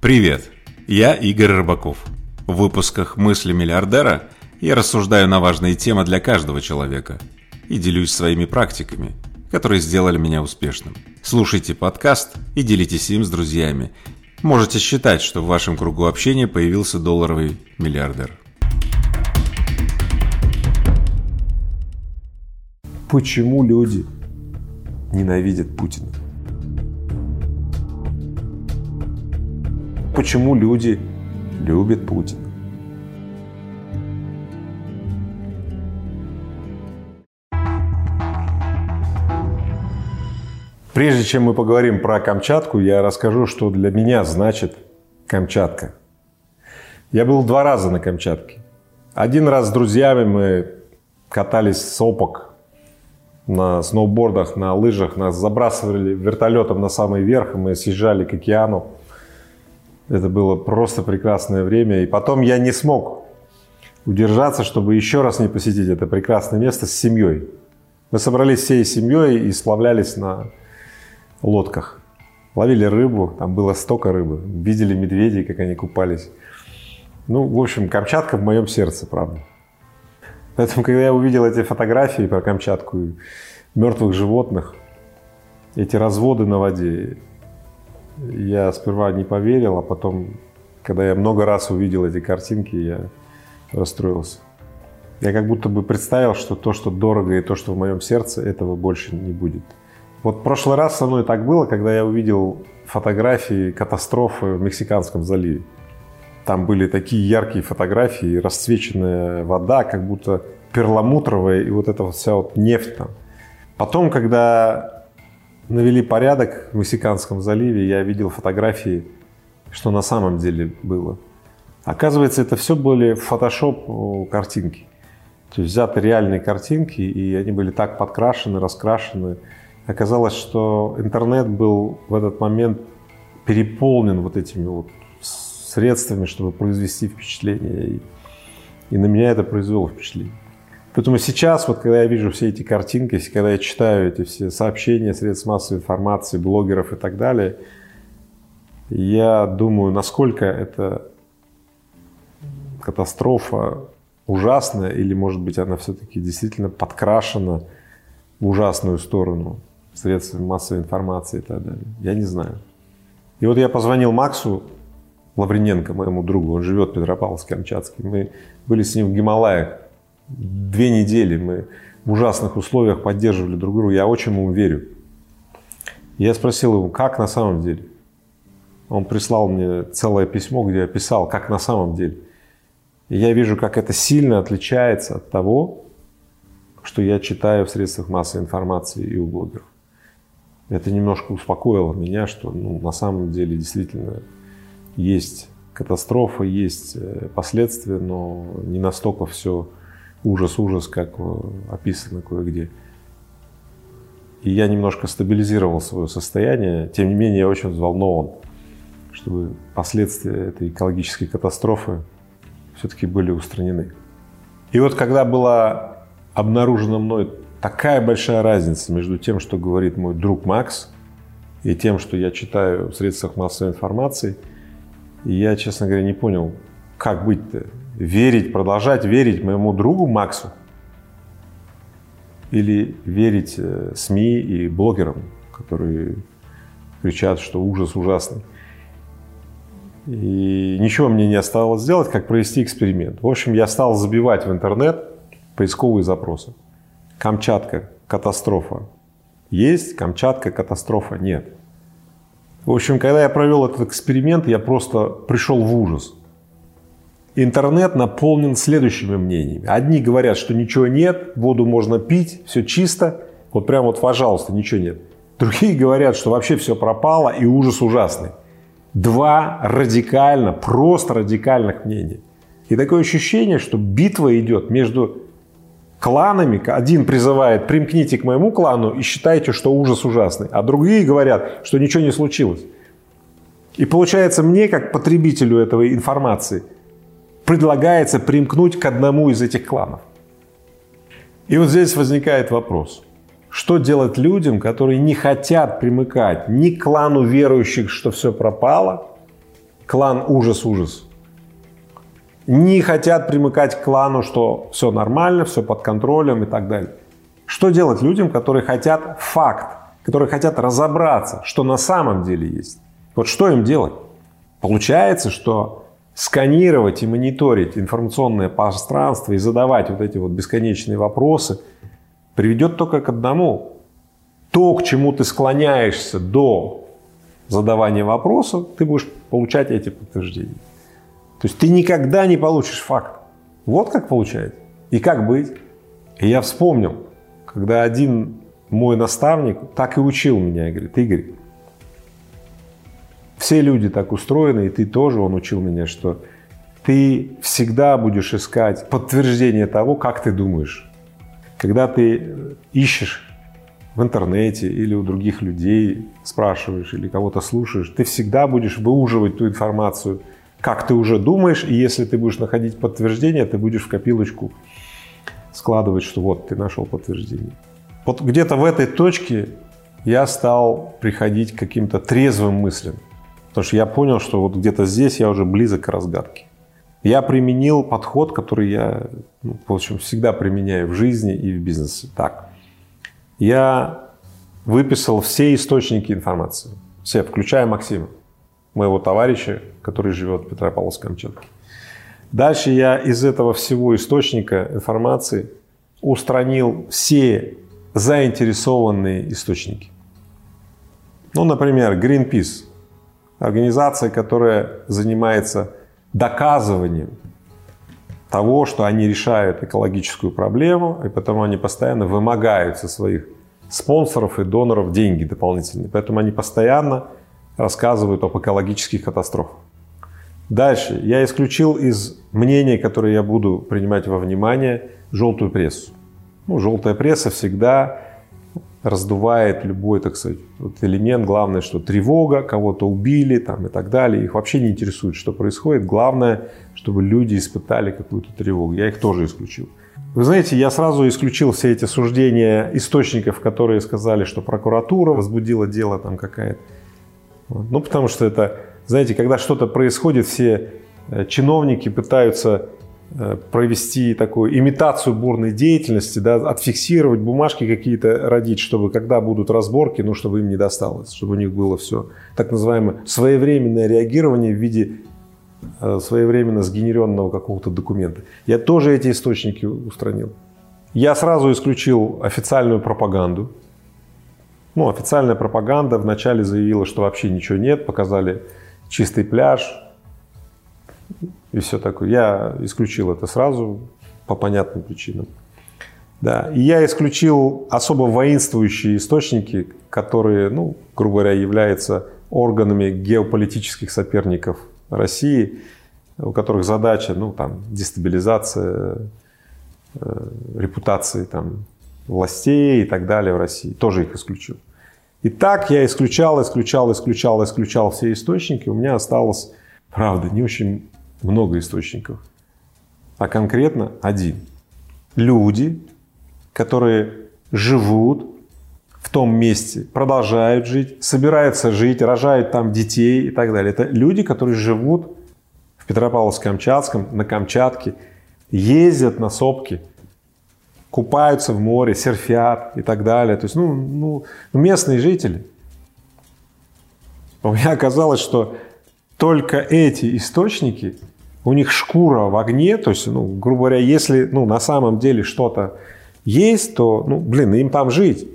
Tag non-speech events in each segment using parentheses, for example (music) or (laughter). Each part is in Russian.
Привет, я Игорь Рыбаков. В выпусках «Мысли миллиардера» я рассуждаю на важные темы для каждого человека и делюсь своими практиками, которые сделали меня успешным. Слушайте подкаст и делитесь им с друзьями. Можете считать, что в вашем кругу общения появился долларовый миллиардер. Почему люди ненавидят Путина? Почему люди любят Путина? Прежде чем мы поговорим про Камчатку, я расскажу, что для меня значит Камчатка. Я был два раза на Камчатке. Один раз с друзьями мы катались с опок на сноубордах, на лыжах. Нас забрасывали вертолетом на самый верх, и мы съезжали к океану. Это было просто прекрасное время. И потом я не смог удержаться, чтобы еще раз не посетить это прекрасное место с семьей. Мы собрались всей семьей и сплавлялись на лодках. Ловили рыбу, там было столько рыбы. Видели медведей, как они купались. Ну, в общем, Камчатка в моем сердце, правда. Поэтому, когда я увидел эти фотографии про Камчатку мертвых животных, эти разводы на воде, я сперва не поверил, а потом, когда я много раз увидел эти картинки, я расстроился. Я как будто бы представил, что то, что дорого и то, что в моем сердце, этого больше не будет. Вот в прошлый раз со мной так было, когда я увидел фотографии катастрофы в Мексиканском заливе. Там были такие яркие фотографии, расцвеченная вода, как будто перламутровая, и вот эта вот вся вот нефть там. Потом, когда навели порядок в Мексиканском заливе, я видел фотографии, что на самом деле было. Оказывается, это все были фотошоп картинки. То есть взяты реальные картинки, и они были так подкрашены, раскрашены. Оказалось, что интернет был в этот момент переполнен вот этими вот средствами, чтобы произвести впечатление. И, и на меня это произвело впечатление. Поэтому сейчас, вот когда я вижу все эти картинки, когда я читаю эти все сообщения средств массовой информации, блогеров и так далее, я думаю, насколько это катастрофа ужасная, или, может быть, она все-таки действительно подкрашена в ужасную сторону средств массовой информации и так далее. Я не знаю. И вот я позвонил Максу Лавриненко, моему другу, он живет в Петропавловске-Камчатске. Мы были с ним в Гималаях. Две недели мы в ужасных условиях поддерживали друг друга. Я очень ему верю. Я спросил его, как на самом деле? Он прислал мне целое письмо, где я писал, как на самом деле. И я вижу, как это сильно отличается от того, что я читаю в средствах массовой информации и у блогеров. Это немножко успокоило меня, что ну, на самом деле действительно есть катастрофа, есть э, последствия, но не настолько все ужас-ужас, как э, описано кое-где. И я немножко стабилизировал свое состояние. Тем не менее, я очень взволнован, чтобы последствия этой экологической катастрофы все-таки были устранены. И вот когда была обнаружена мной такая большая разница между тем, что говорит мой друг Макс, и тем, что я читаю в средствах массовой информации – я, честно говоря, не понял, как быть-то. Верить, продолжать верить моему другу Максу? Или верить э, СМИ и блогерам, которые кричат, что ужас ужасный? И ничего мне не оставалось сделать, как провести эксперимент. В общем, я стал забивать в интернет поисковые запросы. Камчатка, катастрофа. Есть, Камчатка, катастрофа нет. В общем, когда я провел этот эксперимент, я просто пришел в ужас. Интернет наполнен следующими мнениями. Одни говорят, что ничего нет, воду можно пить, все чисто. Вот прям вот, пожалуйста, ничего нет. Другие говорят, что вообще все пропало и ужас ужасный. Два радикально, просто радикальных мнения. И такое ощущение, что битва идет между кланами. Один призывает, примкните к моему клану и считайте, что ужас ужасный. А другие говорят, что ничего не случилось. И получается, мне, как потребителю этой информации, предлагается примкнуть к одному из этих кланов. И вот здесь возникает вопрос. Что делать людям, которые не хотят примыкать ни к клану верующих, что все пропало, клан ужас-ужас. Не хотят примыкать к клану, что все нормально, все под контролем и так далее. Что делать людям, которые хотят факт, которые хотят разобраться, что на самом деле есть? Вот что им делать? Получается, что сканировать и мониторить информационное пространство и задавать вот эти вот бесконечные вопросы приведет только к одному. То, к чему ты склоняешься до задавания вопроса, ты будешь получать эти подтверждения. То есть ты никогда не получишь факт. Вот как получается. И как быть? И я вспомнил, когда один мой наставник так и учил меня, говорит, Игорь, все люди так устроены, и ты тоже, он учил меня, что ты всегда будешь искать подтверждение того, как ты думаешь. Когда ты ищешь в интернете или у других людей, спрашиваешь или кого-то слушаешь, ты всегда будешь выуживать ту информацию, как ты уже думаешь, и если ты будешь находить подтверждение, ты будешь в копилочку складывать, что вот, ты нашел подтверждение. Вот где-то в этой точке я стал приходить к каким-то трезвым мыслям. Потому что я понял, что вот где-то здесь я уже близок к разгадке. Я применил подход, который я, ну, в общем, всегда применяю в жизни и в бизнесе. Так, я выписал все источники информации. Все, включая Максима, моего товарища, который живет в Петропавловск-Камчатке. Дальше я из этого всего источника информации устранил все заинтересованные источники. Ну, например, Greenpeace – Организация, которая занимается доказыванием того, что они решают экологическую проблему, и потому они постоянно вымогают со своих спонсоров и доноров деньги дополнительные. Поэтому они постоянно рассказывают об экологических катастрофах. Дальше. Я исключил из мнений, которые я буду принимать во внимание, желтую прессу. Ну, желтая пресса всегда раздувает любой, так сказать, вот элемент. Главное, что тревога, кого-то убили там, и так далее. Их вообще не интересует, что происходит. Главное, чтобы люди испытали какую-то тревогу. Я их тоже исключил. Вы знаете, я сразу исключил все эти суждения источников, которые сказали, что прокуратура возбудила дело там какая-то. Ну, потому что это, знаете, когда что-то происходит, все э, чиновники пытаются провести такую имитацию бурной деятельности, да, отфиксировать бумажки какие-то родить, чтобы когда будут разборки, ну, чтобы им не досталось, чтобы у них было все так называемое своевременное реагирование в виде э, своевременно сгенеренного какого-то документа. Я тоже эти источники устранил. Я сразу исключил официальную пропаганду. Ну, официальная пропаганда вначале заявила, что вообще ничего нет, показали чистый пляж, и все такое. Я исключил это сразу по понятным причинам. Да. И я исключил особо воинствующие источники, которые, ну, грубо говоря, являются органами геополитических соперников России, у которых задача, ну, там, дестабилизация э, репутации там, властей и так далее в России. Тоже их исключил. И так я исключал, исключал, исключал, исключал все источники. У меня осталось, правда, не очень много источников, а конкретно один. Люди, которые живут в том месте, продолжают жить, собираются жить, рожают там детей и так далее. Это люди, которые живут в Петропавловск-Камчатском, на Камчатке, ездят на сопки, купаются в море, серфят и так далее. То есть, ну, ну местные жители. У меня оказалось, что только эти источники, у них шкура в огне, то есть, ну, грубо говоря, если ну, на самом деле что-то есть, то, ну, блин, им там жить.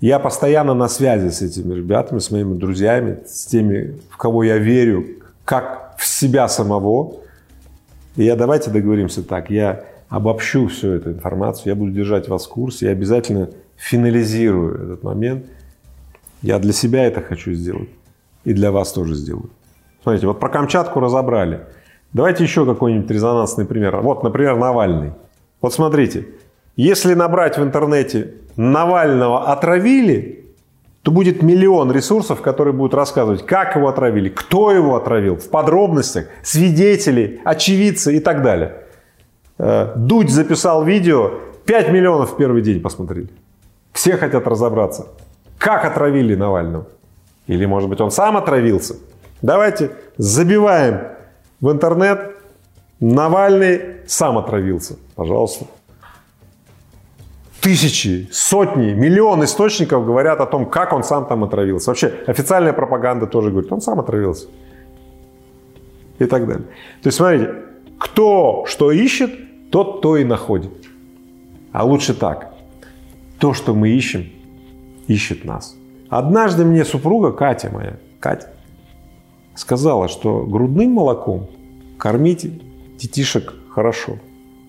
Я постоянно на связи с этими ребятами, с моими друзьями, с теми, в кого я верю, как в себя самого. И я давайте договоримся так, я обобщу всю эту информацию, я буду держать вас в курсе, я обязательно финализирую этот момент. Я для себя это хочу сделать и для вас тоже сделаю. Смотрите, вот про Камчатку разобрали. Давайте еще какой-нибудь резонансный пример. Вот, например, Навальный. Вот смотрите, если набрать в интернете «Навального отравили», то будет миллион ресурсов, которые будут рассказывать, как его отравили, кто его отравил, в подробностях, свидетели, очевидцы и так далее. Э, Дудь записал видео, 5 миллионов в первый день посмотрели. Все хотят разобраться, как отравили Навального. Или, может быть, он сам отравился – Давайте забиваем в интернет Навальный сам отравился. Пожалуйста. Тысячи, сотни, миллион источников говорят о том, как он сам там отравился. Вообще официальная пропаганда тоже говорит, он сам отравился. И так далее. То есть, смотрите, кто что ищет, тот то и находит. А лучше так. То, что мы ищем, ищет нас. Однажды мне супруга, Катя моя, Катя, сказала, что грудным молоком кормить детишек хорошо.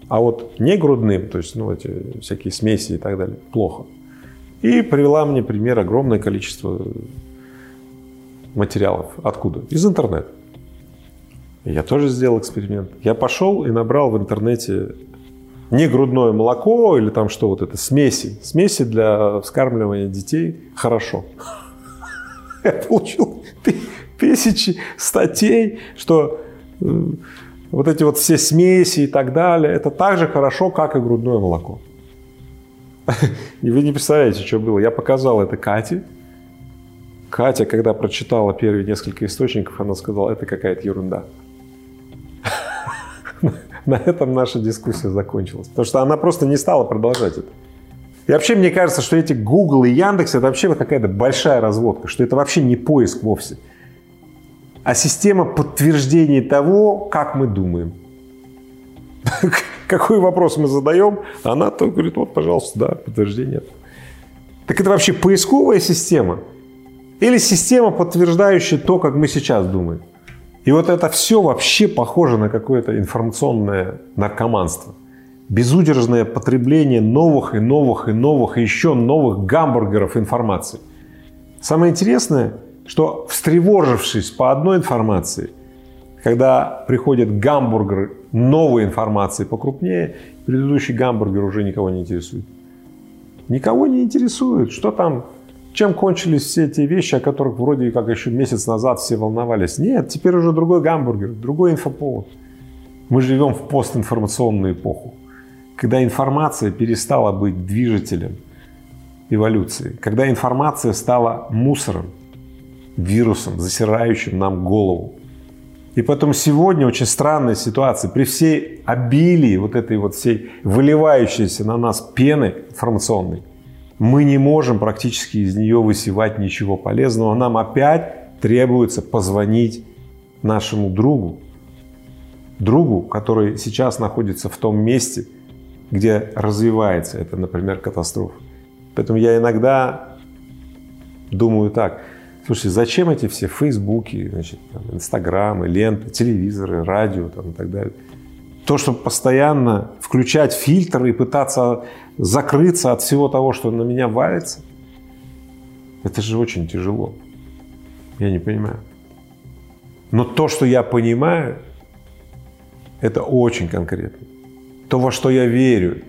А вот не грудным, то есть ну, эти всякие смеси и так далее, плохо. И привела мне пример огромное количество материалов. Откуда? Из интернета. Я тоже сделал эксперимент. Я пошел и набрал в интернете не грудное молоко или там что вот это, смеси. Смеси для вскармливания детей хорошо. Я получил тысячи статей, что э, вот эти вот все смеси и так далее, это так же хорошо, как и грудное молоко. (laughs) И вы не представляете, что было. Я показал это Кате. Катя, когда прочитала первые несколько источников, она сказала, это какая-то ерунда. (laughs) На этом наша дискуссия закончилась. Потому что она просто не стала продолжать это. И вообще мне кажется, что эти Google и Яндекс это вообще какая-то большая разводка, что это вообще не поиск вовсе а система подтверждения того, как мы думаем. Какой вопрос мы задаем, она то говорит, вот, пожалуйста, да, подтверждение. Так это вообще поисковая система? Или система, подтверждающая то, как мы сейчас думаем? И вот это все вообще похоже на какое-то информационное наркоманство. Безудержное потребление новых и новых и новых и еще новых гамбургеров информации. Самое интересное, что встревожившись по одной информации, когда приходит гамбургер новой информации покрупнее, предыдущий гамбургер уже никого не интересует. Никого не интересует, что там, чем кончились все те вещи, о которых вроде как еще месяц назад все волновались. Нет, теперь уже другой гамбургер, другой инфоповод. Мы живем в постинформационную эпоху, когда информация перестала быть движителем эволюции, когда информация стала мусором, вирусом, засирающим нам голову. И поэтому сегодня очень странная ситуация. При всей обилии вот этой вот всей выливающейся на нас пены информационной, мы не можем практически из нее высевать ничего полезного. Нам опять требуется позвонить нашему другу, другу, который сейчас находится в том месте, где развивается это, например, катастрофа. Поэтому я иногда думаю так – Слушайте, зачем эти все фейсбуки, значит, там, инстаграмы, ленты, телевизоры, радио там, и так далее? То, чтобы постоянно включать фильтры и пытаться закрыться от всего того, что на меня валится, это же очень тяжело. Я не понимаю. Но то, что я понимаю, это очень конкретно. То, во что я верю,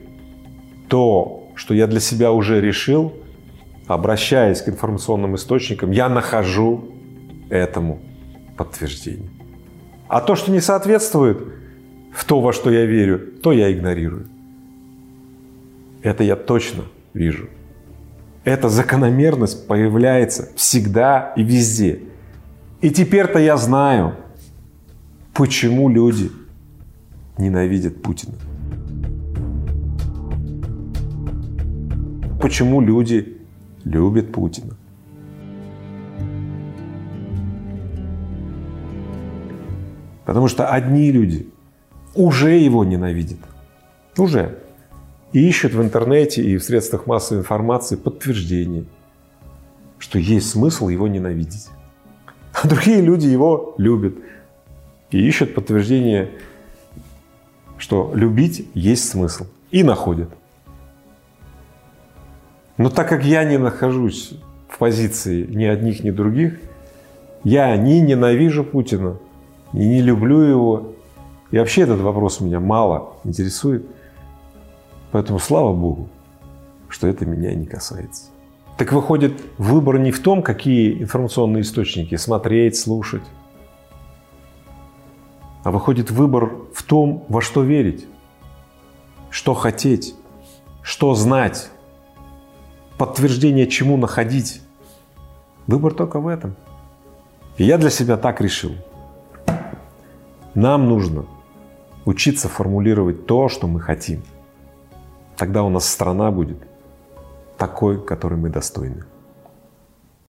то, что я для себя уже решил – обращаясь к информационным источникам, я нахожу этому подтверждение. А то, что не соответствует в то, во что я верю, то я игнорирую. Это я точно вижу. Эта закономерность появляется всегда и везде. И теперь-то я знаю, почему люди ненавидят Путина. Почему люди любит Путина. Потому что одни люди уже его ненавидят. Уже. И ищут в интернете и в средствах массовой информации подтверждение, что есть смысл его ненавидеть. А другие люди его любят и ищут подтверждение, что любить есть смысл. И находят. Но так как я не нахожусь в позиции ни одних, ни других, я не ненавижу Путина, и не люблю его. И вообще этот вопрос меня мало интересует. Поэтому слава Богу, что это меня не касается. Так выходит, выбор не в том, какие информационные источники смотреть, слушать, а выходит выбор в том, во что верить, что хотеть, что знать, подтверждение чему находить. Выбор только в этом. И я для себя так решил. Нам нужно учиться формулировать то, что мы хотим. Тогда у нас страна будет такой, которой мы достойны.